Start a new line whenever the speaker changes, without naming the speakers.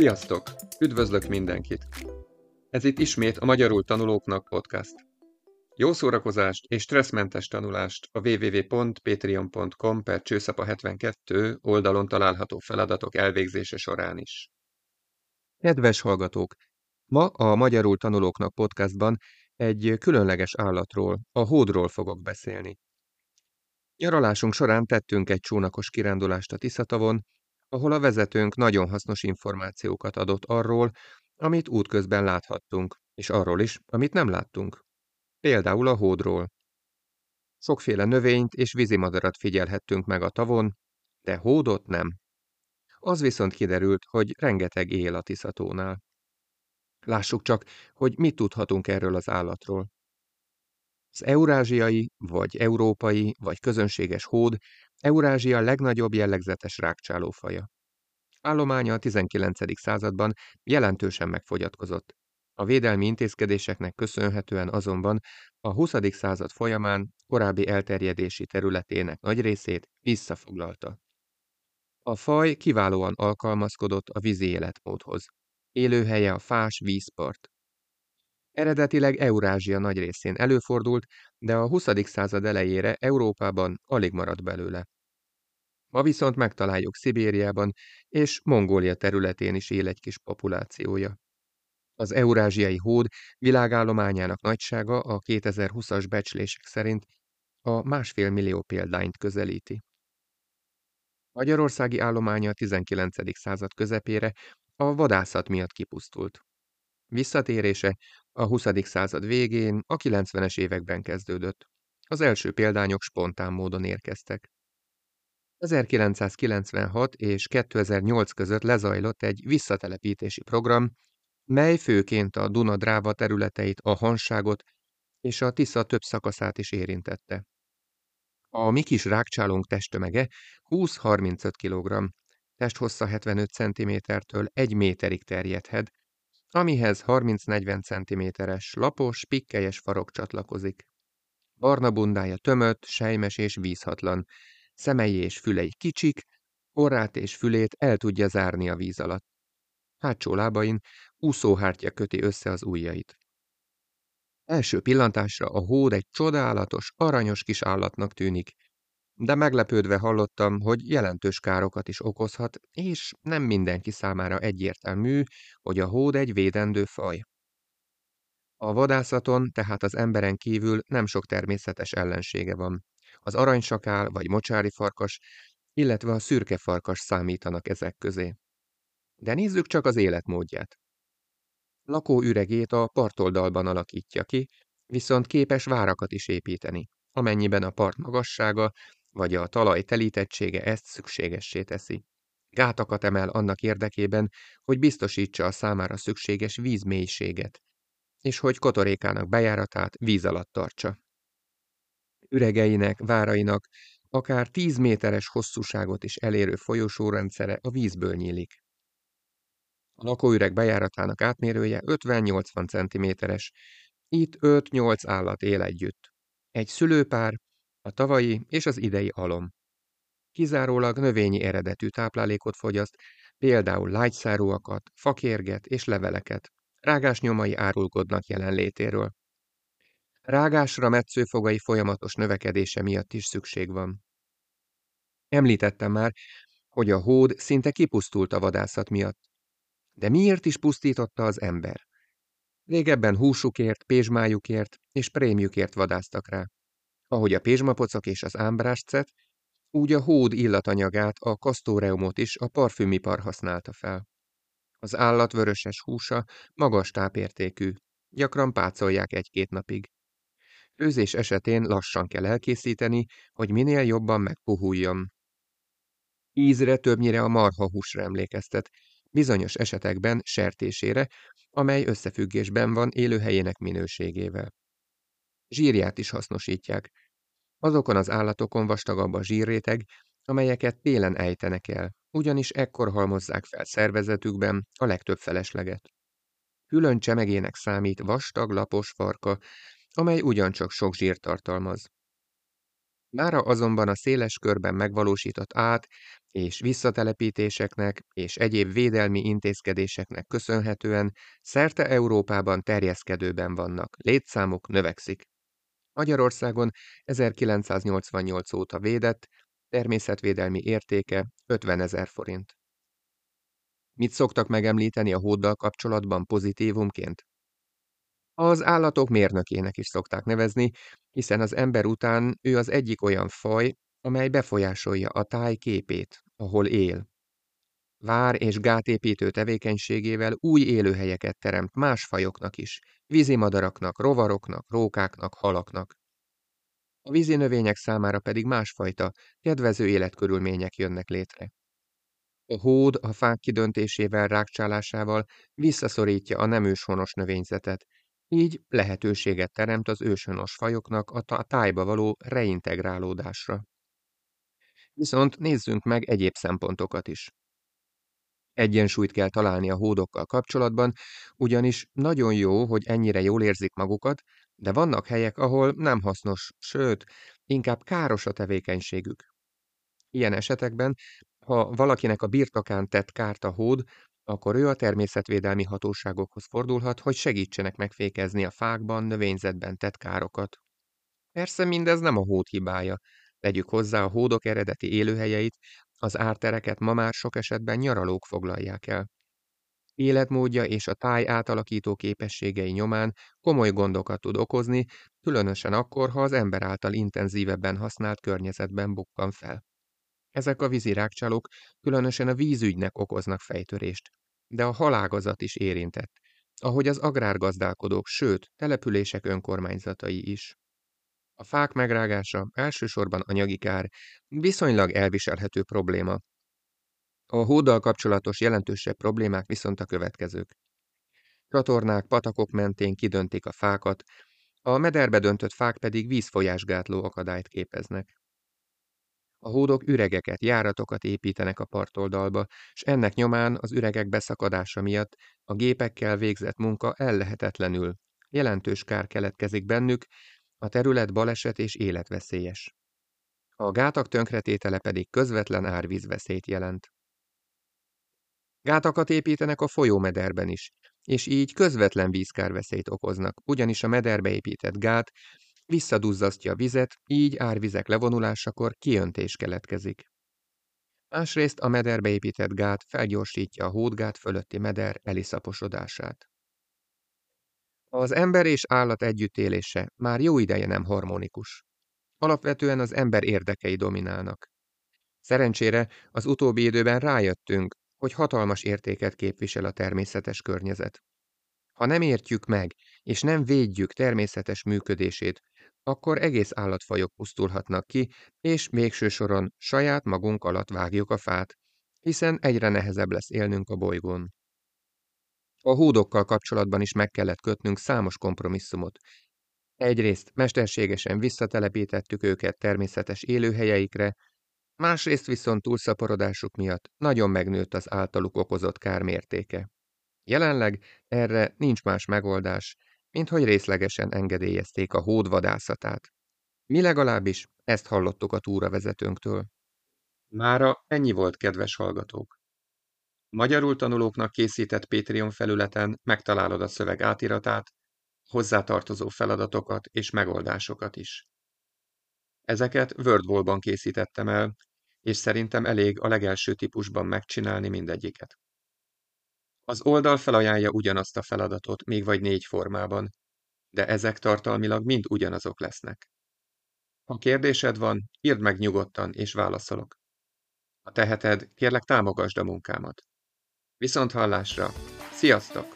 Sziasztok! Üdvözlök mindenkit! Ez itt ismét a Magyarul Tanulóknak podcast. Jó szórakozást és stresszmentes tanulást a www.patreon.com per csőszapa 72 oldalon található feladatok elvégzése során is. Kedves hallgatók! Ma a Magyarul Tanulóknak podcastban egy különleges állatról, a hódról fogok beszélni. Nyaralásunk során tettünk egy csónakos kirándulást a Tiszatavon, ahol a vezetőnk nagyon hasznos információkat adott arról, amit útközben láthattunk, és arról is, amit nem láttunk. Például a hódról. Sokféle növényt és vízimadarat figyelhettünk meg a tavon, de hódot nem. Az viszont kiderült, hogy rengeteg él a Tiszatónál. Lássuk csak, hogy mit tudhatunk erről az állatról. Az eurázsiai, vagy európai, vagy közönséges hód Eurázsia legnagyobb jellegzetes rákcsálófaja. Állománya a 19. században jelentősen megfogyatkozott. A védelmi intézkedéseknek köszönhetően azonban a 20. század folyamán korábbi elterjedési területének nagy részét visszafoglalta. A faj kiválóan alkalmazkodott a vízi életmódhoz. Élőhelye a fás vízpart. Eredetileg Eurázsia nagy részén előfordult, de a 20. század elejére Európában alig maradt belőle. Ma viszont megtaláljuk Szibériában és Mongólia területén is él egy kis populációja. Az eurázsiai hód világállományának nagysága a 2020-as becslések szerint a másfél millió példányt közelíti. Magyarországi állománya a 19. század közepére a vadászat miatt kipusztult. Visszatérése a 20. század végén, a 90-es években kezdődött. Az első példányok spontán módon érkeztek. 1996 és 2008 között lezajlott egy visszatelepítési program, mely főként a Duna-Dráva területeit, a Hanságot és a Tisza több szakaszát is érintette. A mi kis rákcsálónk testtömege 20-35 kg, testhossza 75 cm-től 1 méterig terjedhet, amihez 30-40 cm-es, lapos, pikkelyes farok csatlakozik. Barna bundája tömött, sejmes és vízhatlan, szemei és fülei kicsik, orrát és fülét el tudja zárni a víz alatt. Hátsó lábain úszóhártya köti össze az ujjait. Első pillantásra a hód egy csodálatos, aranyos kis állatnak tűnik, de meglepődve hallottam, hogy jelentős károkat is okozhat, és nem mindenki számára egyértelmű, hogy a hód egy védendő faj. A vadászaton tehát az emberen kívül nem sok természetes ellensége van. Az aranysakál vagy mocsári farkas, illetve a szürke farkas számítanak ezek közé. De nézzük csak az életmódját. Lakóüregét a partoldalban alakítja ki, viszont képes várakat is építeni, amennyiben a part magassága vagy a talaj telítettsége ezt szükségessé teszi. Gátakat emel annak érdekében, hogy biztosítsa a számára szükséges vízmélységet, és hogy kotorékának bejáratát víz alatt tartsa. Üregeinek, várainak akár 10 méteres hosszúságot is elérő folyosórendszere a vízből nyílik. A lakóüreg bejáratának átmérője 50-80 cm-es, itt 5-8 állat él együtt. Egy szülőpár, a tavalyi és az idei alom. Kizárólag növényi eredetű táplálékot fogyaszt, például lágyszárúakat, fakérget és leveleket. Rágás nyomai árulkodnak jelenlétéről. Rágásra metszőfogai folyamatos növekedése miatt is szükség van. Említettem már, hogy a hód szinte kipusztult a vadászat miatt. De miért is pusztította az ember? Régebben húsukért, pézsmájukért és prémjükért vadáztak rá. Ahogy a pézsmapocak és az ámbráscet, úgy a hód illatanyagát, a kasztóreumot is a parfümipar használta fel. Az állat vöröses húsa magas tápértékű, gyakran pácolják egy-két napig. Őzés esetén lassan kell elkészíteni, hogy minél jobban megpuhuljon. Ízre többnyire a marha húsra emlékeztet, bizonyos esetekben sertésére, amely összefüggésben van élőhelyének minőségével. Zsírját is hasznosítják. Azokon az állatokon vastagabb a zsírréteg, amelyeket télen ejtenek el, ugyanis ekkor halmozzák fel szervezetükben a legtöbb felesleget. Külön csemegének számít vastag lapos farka, amely ugyancsak sok zsírt tartalmaz. Mára azonban a széles körben megvalósított át- és visszatelepítéseknek és egyéb védelmi intézkedéseknek köszönhetően szerte Európában terjeszkedőben vannak, létszámuk növekszik. Magyarországon 1988 óta védett, természetvédelmi értéke 50 ezer forint. Mit szoktak megemlíteni a hóddal kapcsolatban pozitívumként? Az állatok mérnökének is szokták nevezni, hiszen az ember után ő az egyik olyan faj, amely befolyásolja a táj képét, ahol él. Vár- és gátépítő tevékenységével új élőhelyeket teremt más fajoknak is, vízimadaraknak, rovaroknak, rókáknak, halaknak. A vízi növények számára pedig másfajta, kedvező életkörülmények jönnek létre. A hód a fák kidöntésével, rákcsálásával visszaszorítja a nem őshonos növényzetet, így lehetőséget teremt az őshonos fajoknak a tájba való reintegrálódásra. Viszont nézzünk meg egyéb szempontokat is. Egyensúlyt kell találni a hódokkal kapcsolatban, ugyanis nagyon jó, hogy ennyire jól érzik magukat, de vannak helyek, ahol nem hasznos, sőt, inkább káros a tevékenységük. Ilyen esetekben, ha valakinek a birtokán tett kárt a hód, akkor ő a természetvédelmi hatóságokhoz fordulhat, hogy segítsenek megfékezni a fákban, növényzetben tett károkat. Persze mindez nem a hód hibája. Tegyük hozzá a hódok eredeti élőhelyeit, az ártereket ma már sok esetben nyaralók foglalják el. Életmódja és a táj átalakító képességei nyomán komoly gondokat tud okozni, különösen akkor, ha az ember által intenzívebben használt környezetben bukkan fel. Ezek a vízirákcsálók különösen a vízügynek okoznak fejtörést, de a halágazat is érintett, ahogy az agrárgazdálkodók, sőt, települések önkormányzatai is. A fák megrágása elsősorban anyagi kár, viszonylag elviselhető probléma. A hóddal kapcsolatos jelentősebb problémák viszont a következők. Csatornák, patakok mentén kidöntik a fákat, a mederbe döntött fák pedig vízfolyásgátló akadályt képeznek. A hódok üregeket, járatokat építenek a partoldalba, és ennek nyomán az üregek beszakadása miatt a gépekkel végzett munka ellehetetlenül. Jelentős kár keletkezik bennük, a terület baleset és életveszélyes. A gátak tönkretétele pedig közvetlen árvízveszélyt jelent. Gátakat építenek a folyómederben is, és így közvetlen vízkárveszélyt okoznak, ugyanis a mederbe épített gát visszaduzzasztja a vizet, így árvizek levonulásakor kiöntés keletkezik. Másrészt a mederbe épített gát felgyorsítja a hódgát fölötti meder eliszaposodását. Az ember és állat együttélése már jó ideje nem harmonikus. Alapvetően az ember érdekei dominálnak. Szerencsére az utóbbi időben rájöttünk, hogy hatalmas értéket képvisel a természetes környezet. Ha nem értjük meg, és nem védjük természetes működését, akkor egész állatfajok pusztulhatnak ki, és mégső soron saját magunk alatt vágjuk a fát, hiszen egyre nehezebb lesz élnünk a bolygón. A hódokkal kapcsolatban is meg kellett kötnünk számos kompromisszumot. Egyrészt mesterségesen visszatelepítettük őket természetes élőhelyeikre, másrészt viszont túlszaporodásuk miatt nagyon megnőtt az általuk okozott kár mértéke. Jelenleg erre nincs más megoldás, mint hogy részlegesen engedélyezték a hódvadászatát. Mi legalábbis ezt hallottuk a túravezetőnktől. Mára ennyi volt, kedves hallgatók. Magyarul tanulóknak készített Patreon felületen megtalálod a szöveg átiratát, hozzátartozó feladatokat és megoldásokat is. Ezeket WordWall-ban készítettem el, és szerintem elég a legelső típusban megcsinálni mindegyiket. Az oldal felajánlja ugyanazt a feladatot, még vagy négy formában, de ezek tartalmilag mind ugyanazok lesznek. Ha kérdésed van, írd meg nyugodtan, és válaszolok. Ha teheted, kérlek támogasd a munkámat. Viszont hallásra! Sziasztok!